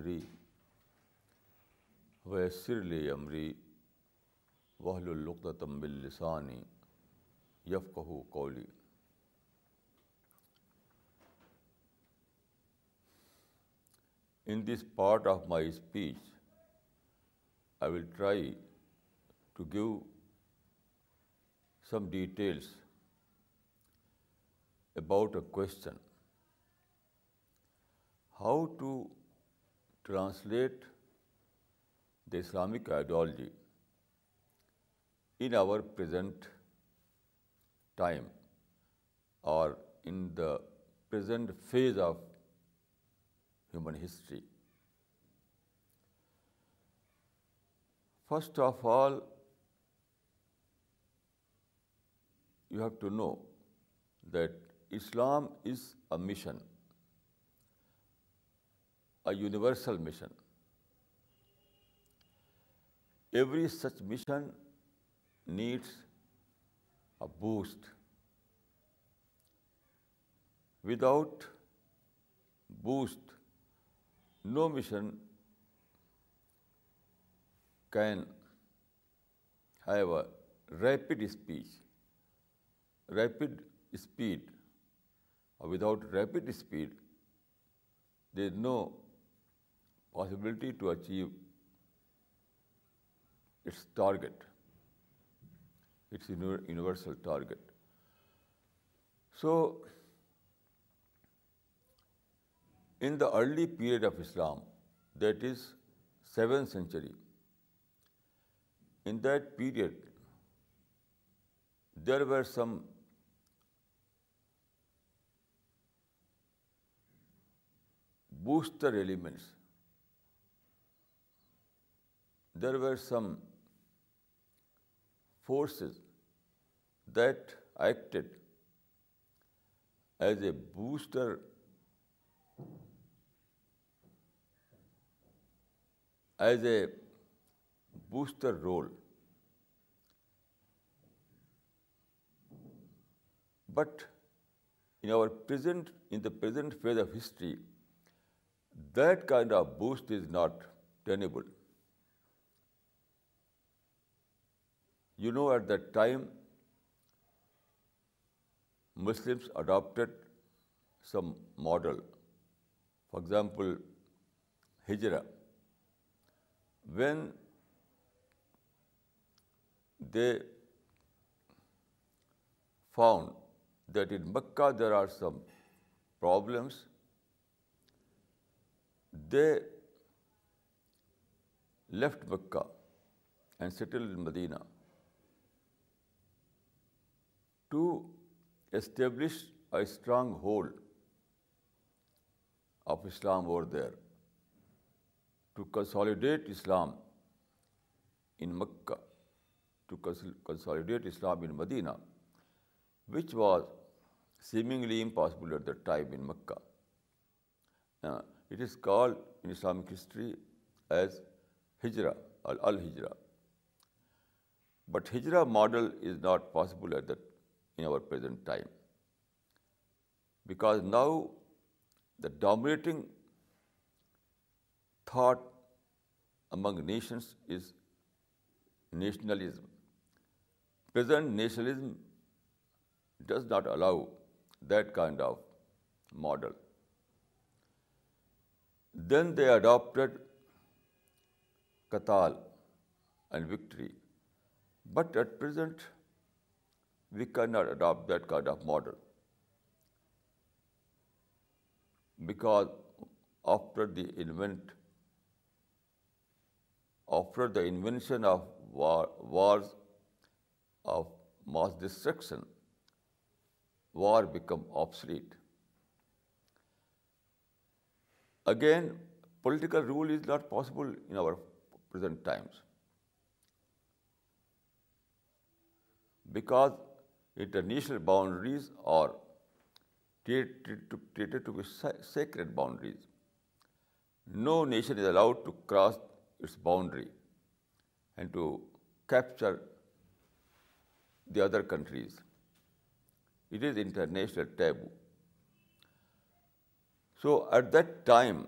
صدری ویسر لی امری وحل الخطمبل لسانی یفکو قولی in this part of my speech I will try to give some details about a question how to translate the Islamic ideology in our present time or in the present phase of human history. First of all, you have to know that Islam is a mission. A universal mission every such mission needs a boost without boost no mission can have a rapid speech rapid speed without rapid speed they no possibility to achieve its target, its universal target. So, in the early period of Islam, that is 7th century, in that period, there were some booster elements there were some forces that acted as a booster, role. But in our present, in the present phase of history, that kind of boost is not tenable. You know at that time Muslims adapted some model for example Hijra when they found that in Mecca there are some problems they left Mecca and settle in Medina to establish a stronghold of Islam over there, to consolidate Islam in Mecca, to consolidate Islam in Medina, which was seemingly impossible at that time in Mecca. It is called in Islamic history as Hijra or Al-Hijra. But Hijra model is not possible at that in our present time. Because now the dominating thought among nations is nationalism. Present nationalism does not allow that kind of model. Then they adopted Katal and Victory. But at present, we cannot adopt that kind of model, because after the invention of wars of mass destruction, war become obsolete. Again, political rule is not possible in our present times, because international boundaries or secret boundaries no nation is allowed to cross its boundary and to capture the other countries it is international taboo so at that time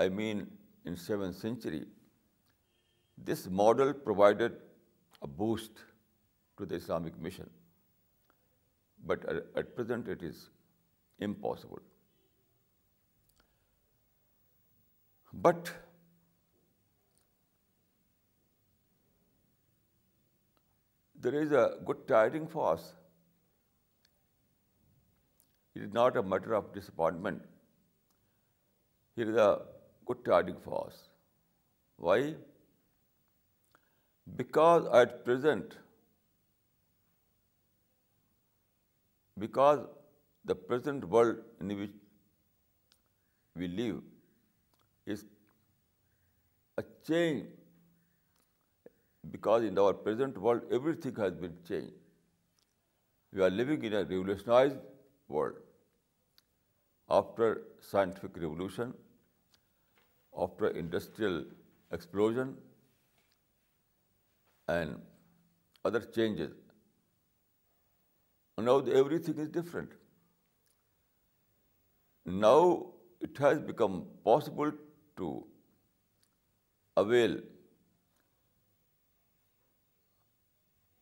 I mean in seven century this model provided a boost to the Islamic mission. But at present it is impossible. But there is a good tidings for us. It is not a matter of disappointment. Here is a good tidings for us. Why? Because the present world in which we live is a change, because in our present world everything has been changed. We are living in a revolutionized world. After scientific revolution, after industrial explosion, and other changes. Now everything is different. Now it has become possible to avail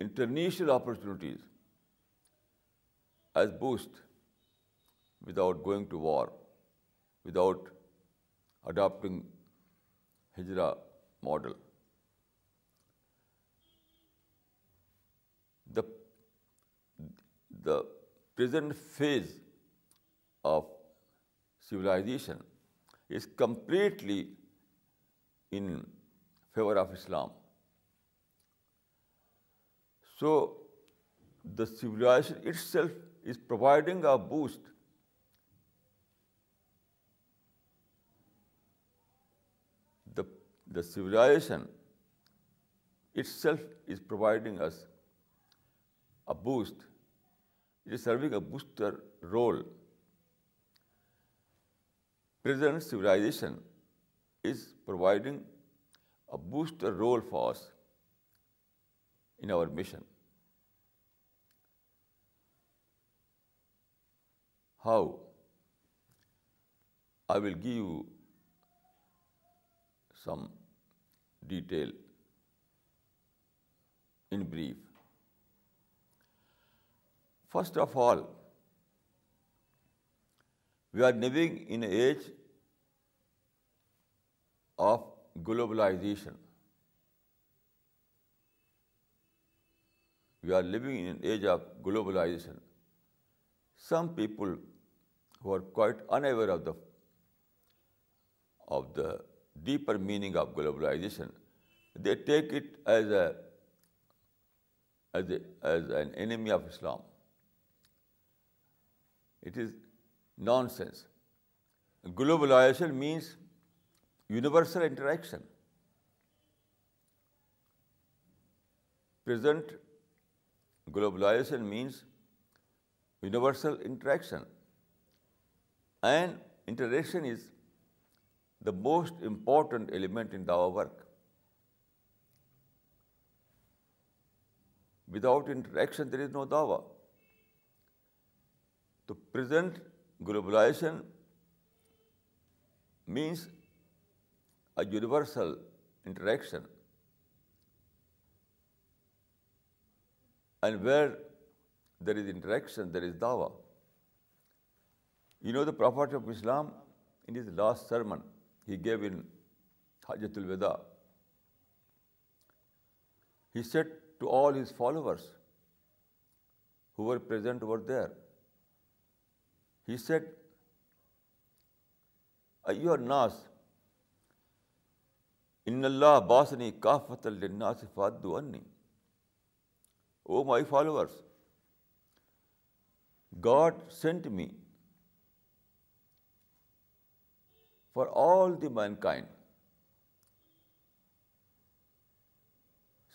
international opportunities as boost without going to war, without adopting Hijra model. the present phase of civilization is completely in favor of Islam. So the civilization itself is providing a boost the civilization itself is providing us a boost it is serving a booster role. Present civilization is providing a booster role for us in our mission. How? I will give you some detail in brief. First of all, we are living in an age of globalization. We are living in an age of globalization. Some people who are quite unaware of the deeper meaning of globalization, they take it as an enemy of Islam. It is nonsense. Globalization means universal interaction. Present globalization means universal interaction, and interaction is the most important element in our work. Without interaction, there is no dawa. تو present globalization means a universal interaction and where there is interaction there is dawah you know the prophet of Islam in his last sermon he gave in حجت الوداع he said to all his followers who were there he said ایو ناس ان اللہ باسنی کافت الناس انی O my followers God sent me for all the mankind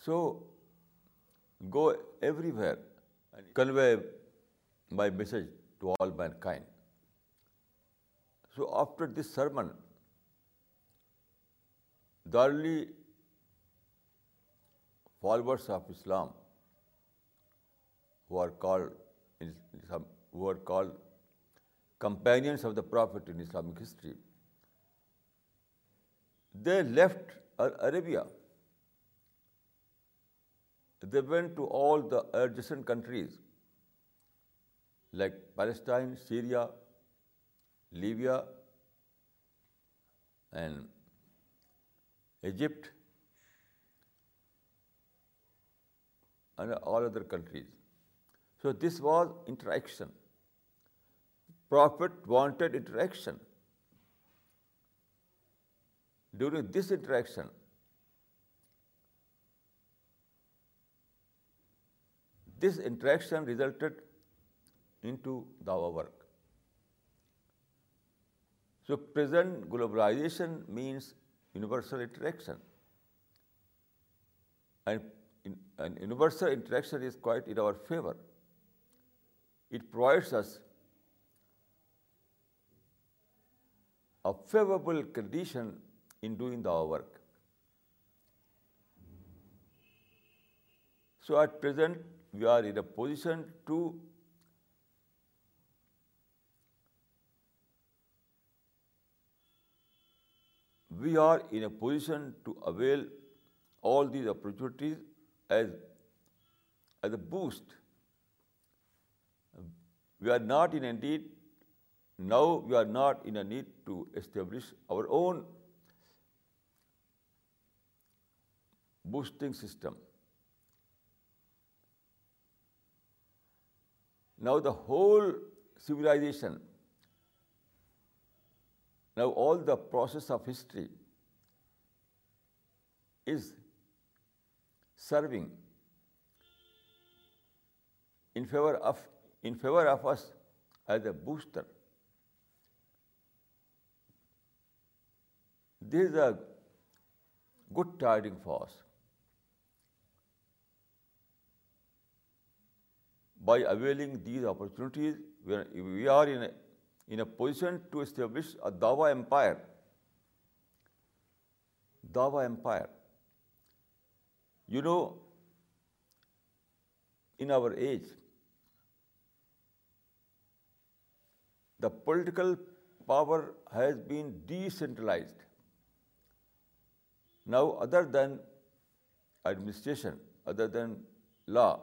so go everywhere convey my message to all mankind. So after this sermon, the early followers of Islam, who are called companions of the Prophet in Islamic history, they left Arabia. They went to all the adjacent countries like Palestine, Syria, Libya, and Egypt, and all other countries. So this was interaction. Prophet wanted interaction. During this interaction, resulted into Dawa work. So, present globalization means universal interaction, and universal interaction is quite in our favor. It provides us a favorable condition in doing Dawa work. So, at present, we are in a position to We are in a position to avail all these opportunities as a boost. We are not in a need, now we are not in a need to establish our own boosting system. Now the whole civilization now, all the process of history is serving in favor of us as a booster. This is a good tidings for us. By availing these opportunities, we are in a in a position to establish a Dawa empire. Dawa empire. You know, in our age, the political power has been decentralized. Now, other than administration, other than law,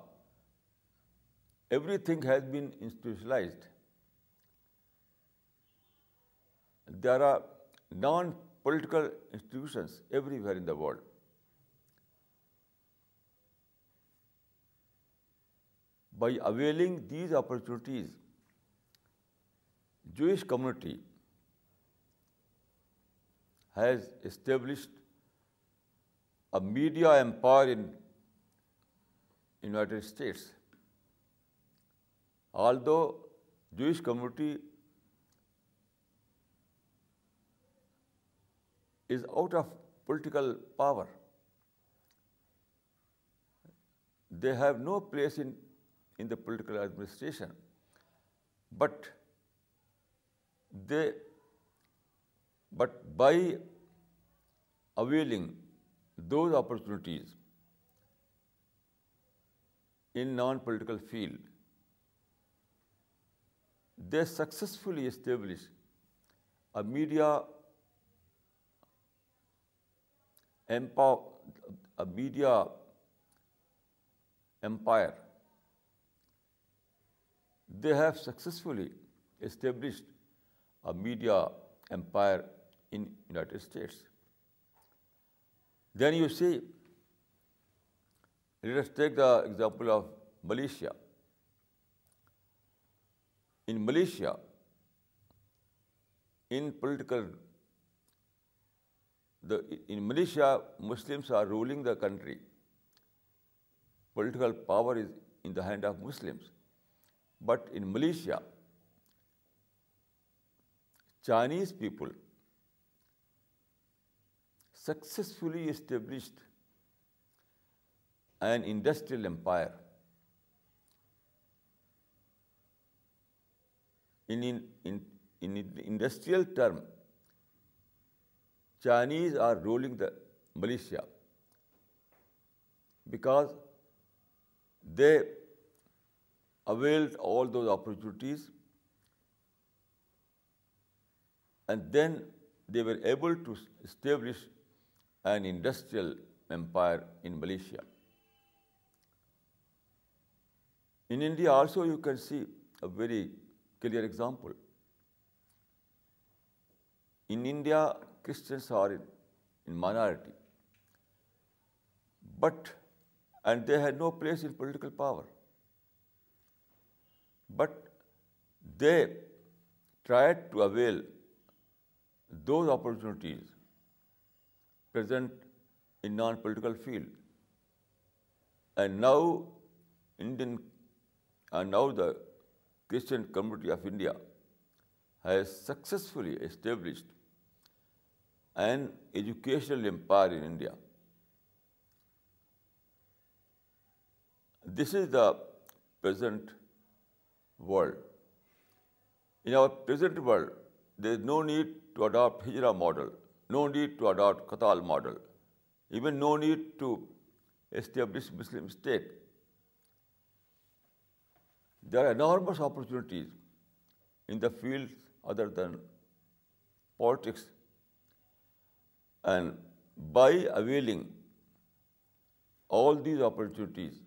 everything has been institutionalized. There are non-political institutions everywhere in the world. By availing these opportunities, Jewish community has established a media empire in United States. Although Jewish community is out of political power. They have no place in the political administration, but by availing those opportunities in non-political field, they successfully establish a media empire, a media empire, they have successfully established a media empire in United States. Then you see, let us take the example of Malaysia. In Malaysia, in political the in Malaysia Muslims are ruling the country political power is in the hand of Muslims but in Malaysia Chinese people successfully established an industrial empire industrial term Chinese are ruling the Malaysia because they availed all those opportunities and then they were able to establish an industrial empire in Malaysia. In India also you can see a very clear example. In India, Christians are in minority, and they had no place in political power. But they tried to avail those opportunities present in non-political field. And now the Christian community of India has successfully established and educational in India this is the present world in our present world there is no need to adapt Hijra model no need to adapt کتال model even no need to establish Muslim state there are enormous opportunities in the field other than politics And by availing all these opportunities,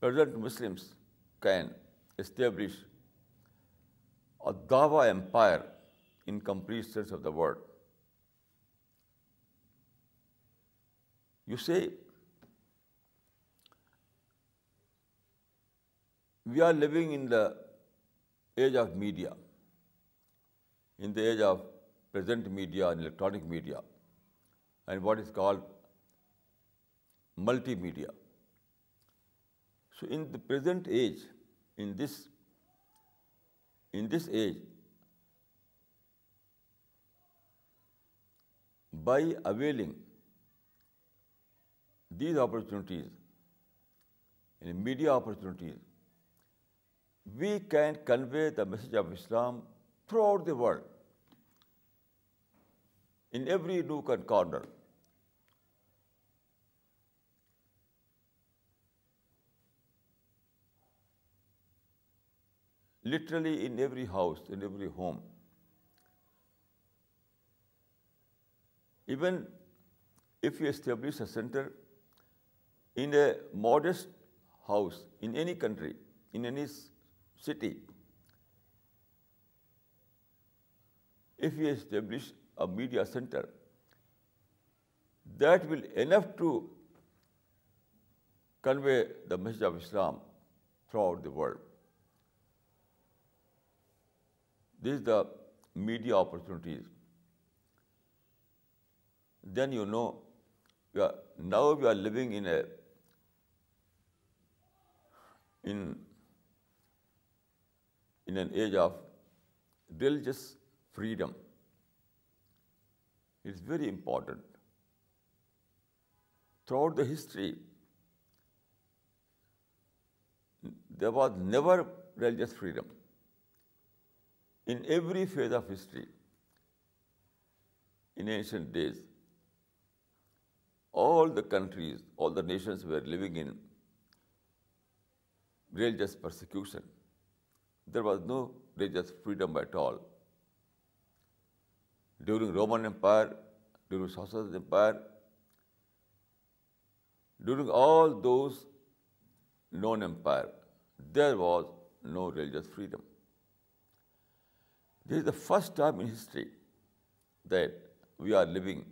present Muslims can establish a Dawah empire in complete sense of the word. You say, we are living in the age of media, in the age of present media and electronic media, and what is called multimedia. So in the present age, in this age, by availing these opportunities, media opportunities, we can convey the message of Islam throughout the world in every nook and corner. Literally in every house, in every home. Even if you establish a center in a modest house, in any country, in any city, if you establish a media center, that will enough to convey the message of Islam throughout the world. This is the media opportunities. Then you know, now we are living in an age of religious freedom. It's very important. Throughout the history, there was never religious freedom. In every phase of history, in ancient days, all the countries, all the nations were living in religious persecution. There was no religious freedom at all during Roman Empire, during Sasanid Empire, during all those known empire, there was no religious freedom. This is the first time in history that we are living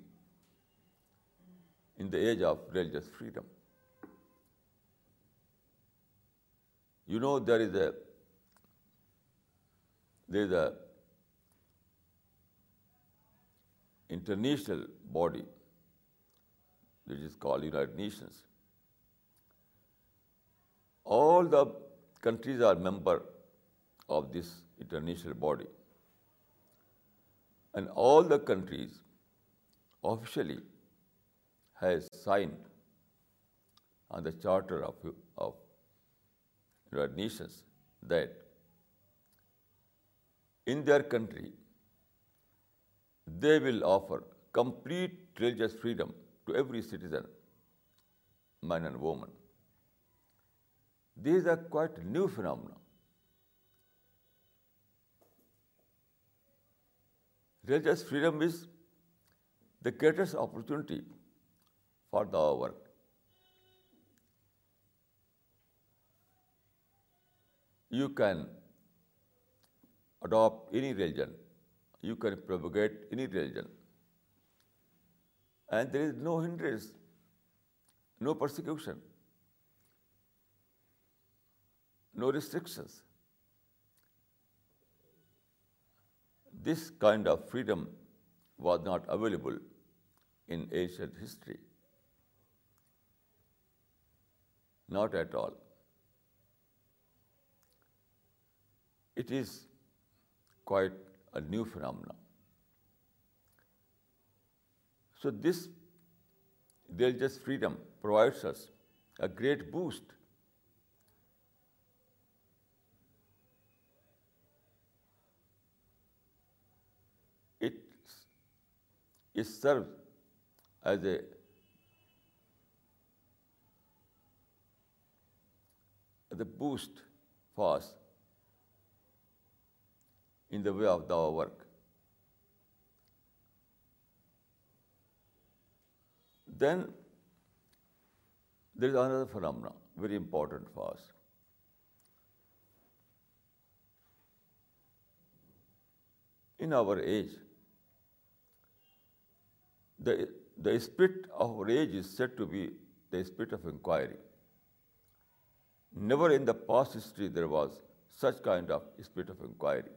in the age of religious freedom. You know, there is a international body that is called United Nations. All the countries are member of this international body, and all the countries officially has signed on the Charter of United Nations that in their country they will offer complete religious freedom to every citizen, man and woman. These are quite new phenomena. Religious freedom is the greatest opportunity for the work. You can adopt any religion you can propagate any religion. And there is no hindrance, no persecution, no restrictions. This kind of freedom was not available in ancient history. Not at all. It is quite new formula so this religious freedom provides a great boost it serve as a as a boost fast in the way of our work. Then there is another phenomenon, very important for us. In our age, the spirit of our age is said to be the spirit of inquiry. Never in the past history there was such kind of spirit of inquiry.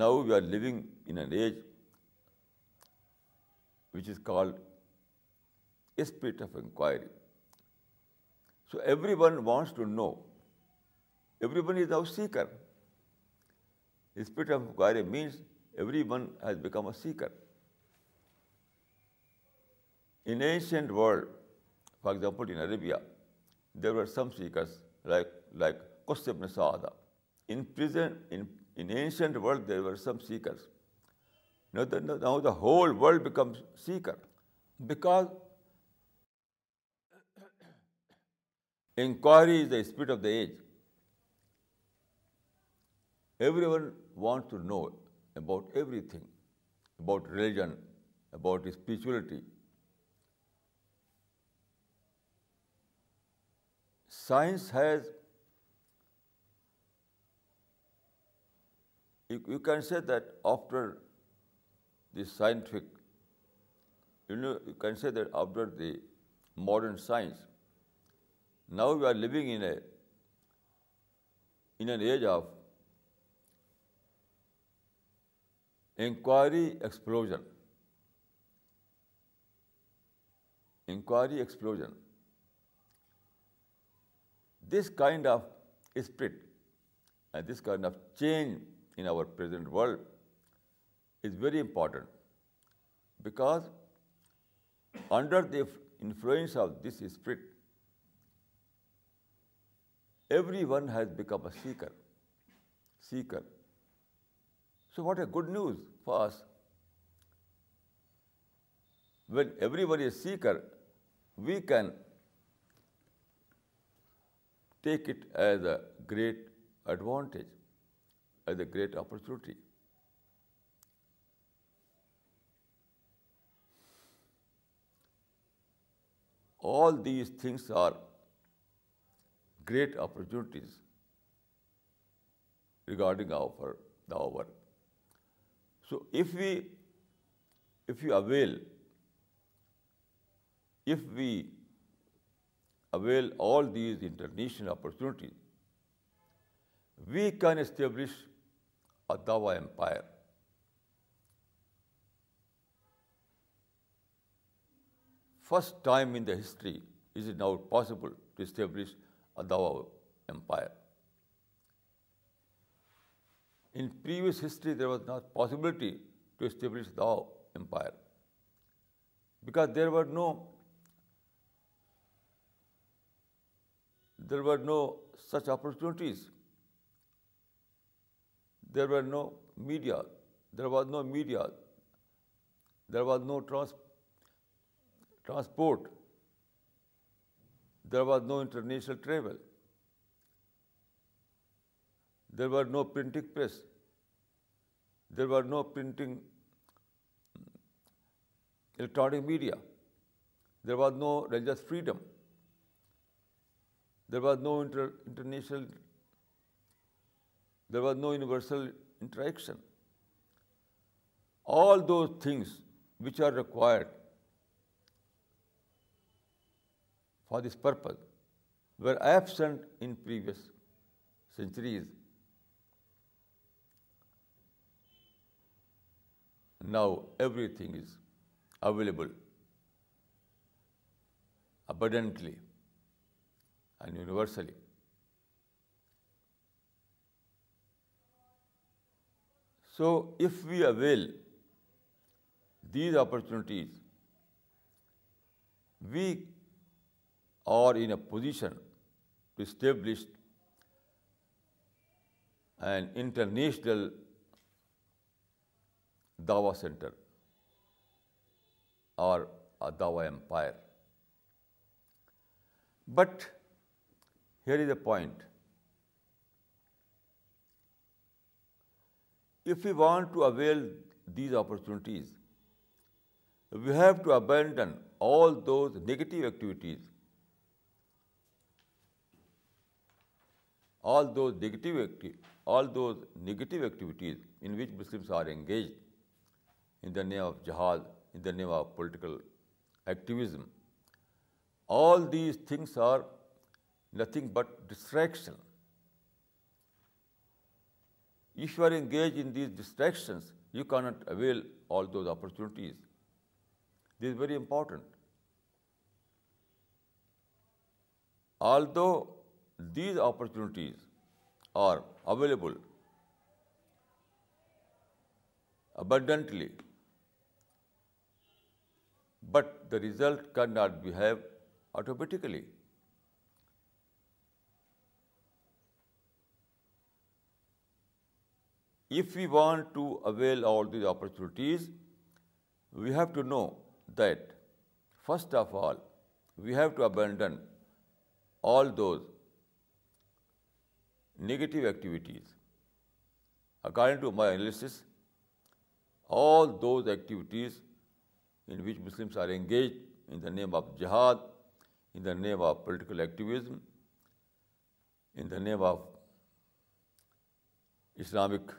Now we are living in an age which is called a spirit of inquiry. So everyone wants to know. Everyone is now seeker. The spirit of inquiry means everyone has become a seeker. In ancient world, for example, in Arabia, there were some seekers like Qusay ibn Sa'ada. In prison, in in ancient world, there were some seekers. Now the whole world becomes seeker, because inquiry is the spirit of the age. Everyone wants to know about everything, about religion, about spirituality. Science has You can say that after the scientific, you can say that after the modern science, now we are living in an age of inquiry explosion. This kind of spirit and this kind of change in our present world is very important, because under the influence of this spirit, everyone has become a seeker. So what a good news for us. When everyone is seeker, we can take it as a great advantage as a great opportunity. All these things are great opportunities regarding the hour. So if we avail all these international opportunities, we can establish Ottawa Empire. First time in the history is it now possible to establish Ottawa Empire. In previous history, there was not possibility to establish Ottawa Empire because there were no such opportunities. There were no media. There was no media. There was no transport. There was no international travel. There were no printing press. There were no printing mm, electronic media. There was no religious freedom. There was no international there was no universal interaction. All those things which are required for this purpose were absent in previous centuries. Now everything is available abundantly and universally. So if we avail these opportunities, we are in a position to establish an international Dawa center or a Dawa empire. But here is a point. If we want to avail these opportunities, we have to abandon all those negative activities. All those negative activities in which Muslims are engaged in the name of jihad, in the name of political activism, all these things are nothing but distraction. If you are engaged in these distractions, you cannot avail all those opportunities. This is very important. Although these opportunities are available abundantly, but the result cannot behave automatically. If we want to avail all these opportunities, we have to know that first of all, we have to abandon all those negative activities. According to my analysis, all those activities in which Muslims are engaged in the name of jihad, in the name of political activism, in the name of Islamic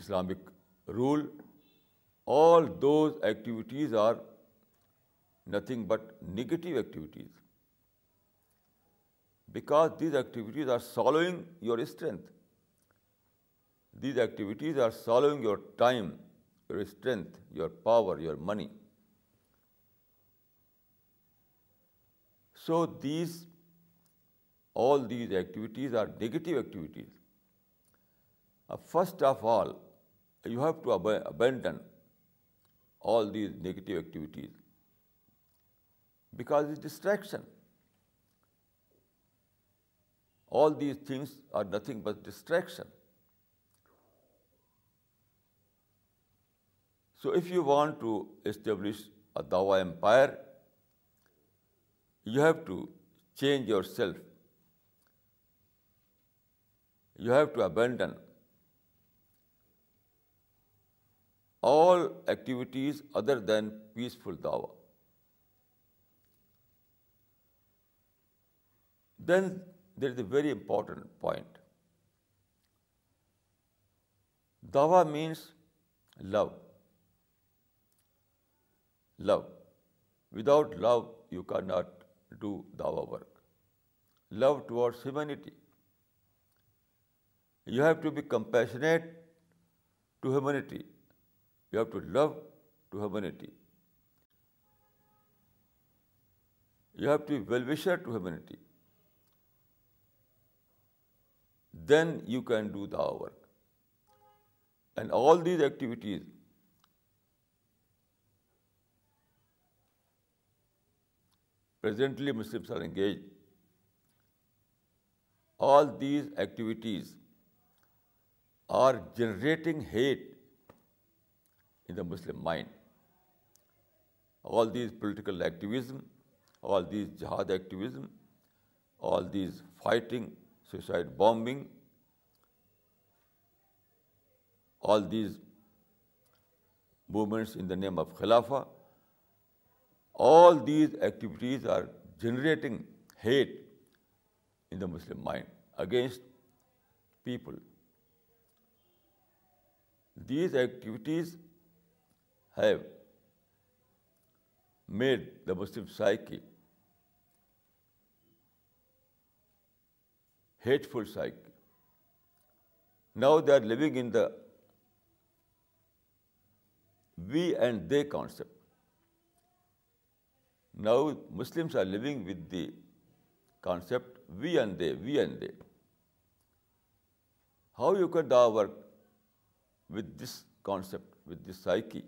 Islamic rule, all those activities are nothing but negative activities, because these activities are swallowing your strength. These activities are swallowing your time, your strength, your power, your money. So all these activities are negative activities. First of all, you have to abandon all these negative activities because it's distraction. All these things are nothing but distraction. So if you want to establish a Dawa empire, you have to change yourself. You have to abandon all activities other then peaceful دعوا then there is a very important point دعوا means love love without love you cannot do do دعوا work love towards humanity you have to be compassionate to humanity You have to love to humanity. You have to be well-wisher to humanity. Then you can do the work. And all these activities presently Muslims are engaged. All these activities are generating hate in the Muslim mind. All these political activism, all these jihad activism, all these fighting, suicide bombing, all these movements in the name of Khilafah, all these activities are generating hate in the Muslim mind against people. These activities have made the Muslim psyche hateful psyche. Now they are living in the we and they concept. Now Muslims are living with the concept we and they, we and they. How you can work with this concept, with this psyche?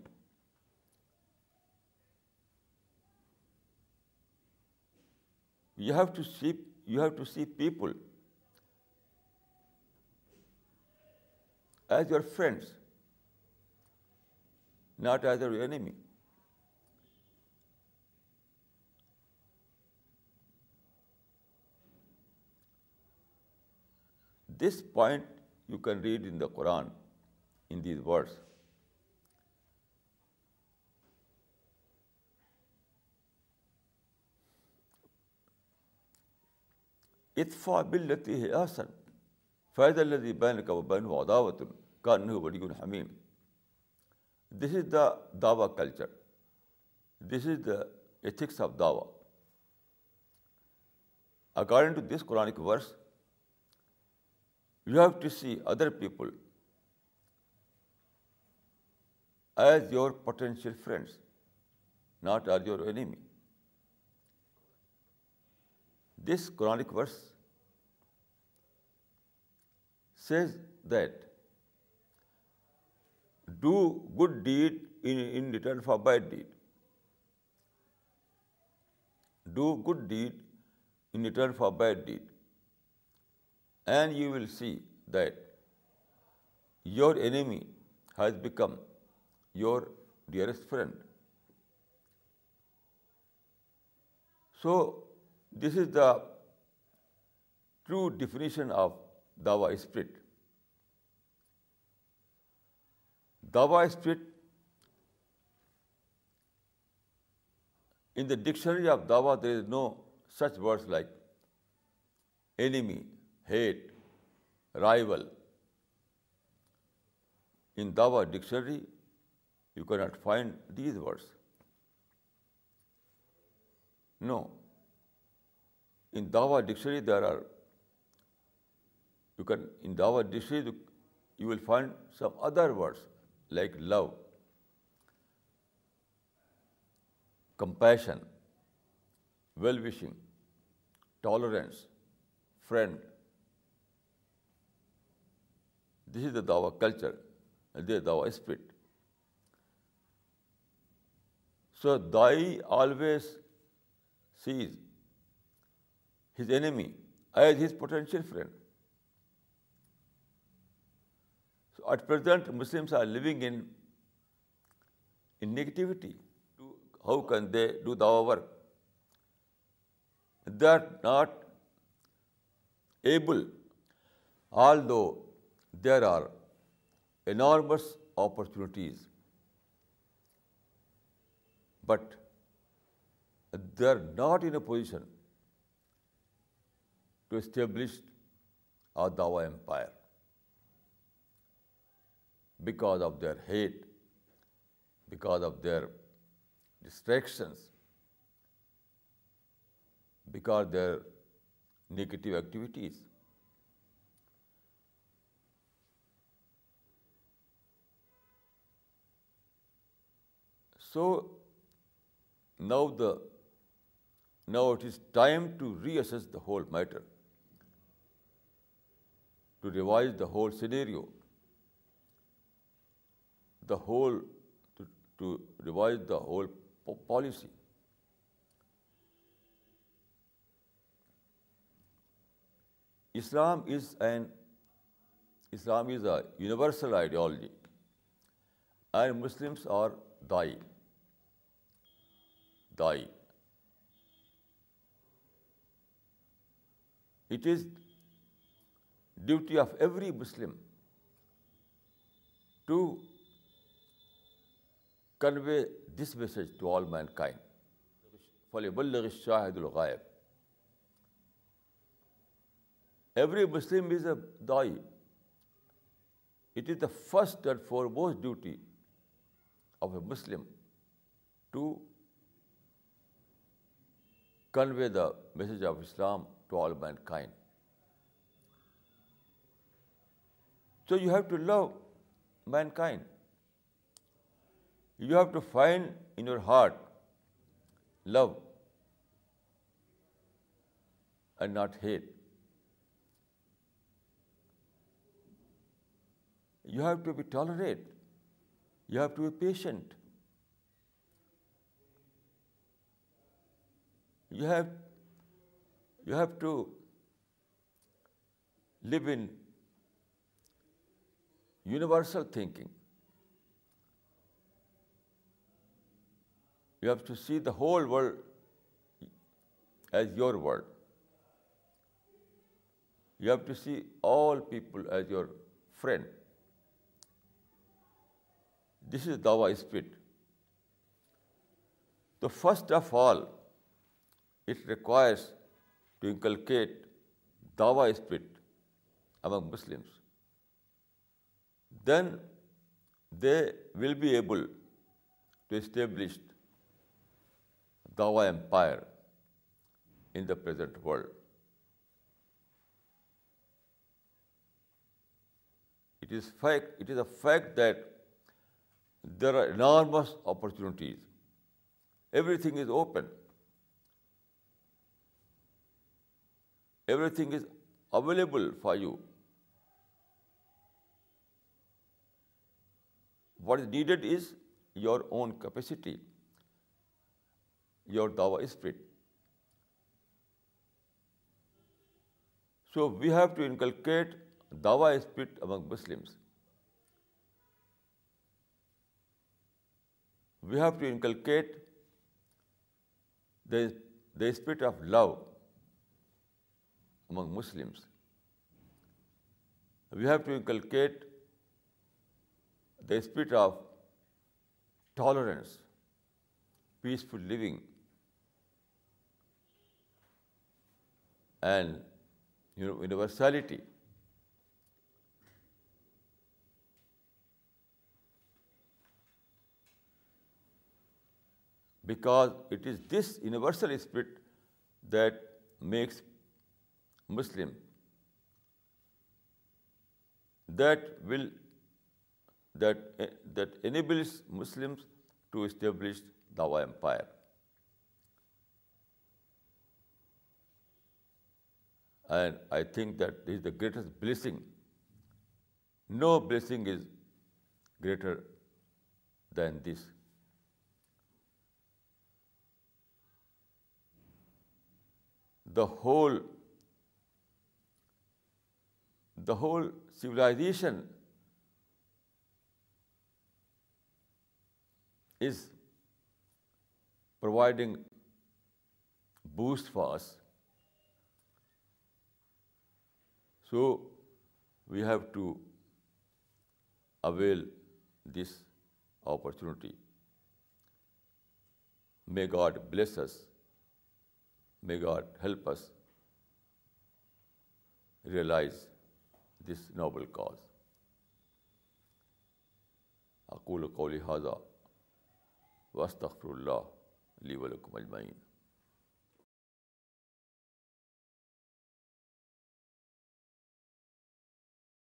You have to see people as your friends, not as your enemy. This point you can read in the Quran, in these words. اطفا ہے آسن فیض اللہ بین کا بین و عداوت کا نو بڑی حمیم this is the dawah culture this is the ethics of dawah according to this Quran verse you have to see other people as your potential friends not as your enemy This Quranic verse says that do good deed in return for bad deed. Do good deed in return for bad deed. And you will see that your enemy has become your dearest friend. So this is the true definition of Dawa spirit. Dawa spirit, in the dictionary of Dawa, there is no such words like enemy, hate, rival. In Dawa dictionary, you cannot find these words. No. In Dawa dictionary, there are, in Dawa dictionary, you will find some other words like love, compassion, well-wishing, tolerance, friend. This is the Dawa culture, the Dawa spirit. So, thy always sees his enemy as his potential friend. So at present, Muslims are living in negativity. How can they do dawah work? They are not able, although there are enormous opportunities, but they are not in a position to establish our Dawa empire because of their hate, because of their distractions, because of their negative activities. So now it is time to reassess the whole matter to revise the whole scenario, to revise the whole policy. Islam is a universal ideology, and Muslims are Da'i. It is duty of every Muslim to convey this message to all mankind شاہد الغائب every Muslim is a دائی it is the first and foremost duty of a Muslim to convey the message of Islam to all mankind So you have to love mankind. You have to find in your heart love and not hate. You have to be tolerant. You have to be patient. You have to live in universal thinking. You have to see the whole world as your world. You have to see all people as your friend. This is Dawa spirit. So first of all, it requires to inculcate Dawa spirit among Muslims then they will be able to establish Dawa empire in the present world. It is a fact that there are enormous opportunities. Everything is open. Everything is available for you. What is your own capacity your Dawa spirit so we have to inculcate Dawa spirit among Muslims we have to inculcate the the spirit of love among Muslims we have to inculcate the spirit of tolerance, peaceful living, and universality. Because it is this universal spirit that makes Muslim, that will Eh, that enables Muslims to establish Dawa empire. And I think that this is the greatest blessing. No blessing is greater than this. The whole civilization is providing boost fast so we have to avail this opportunity may God bless may God help us realise this noble cause اقول قولی حاضہ وصطفر اللہ علی ولکم اجمعین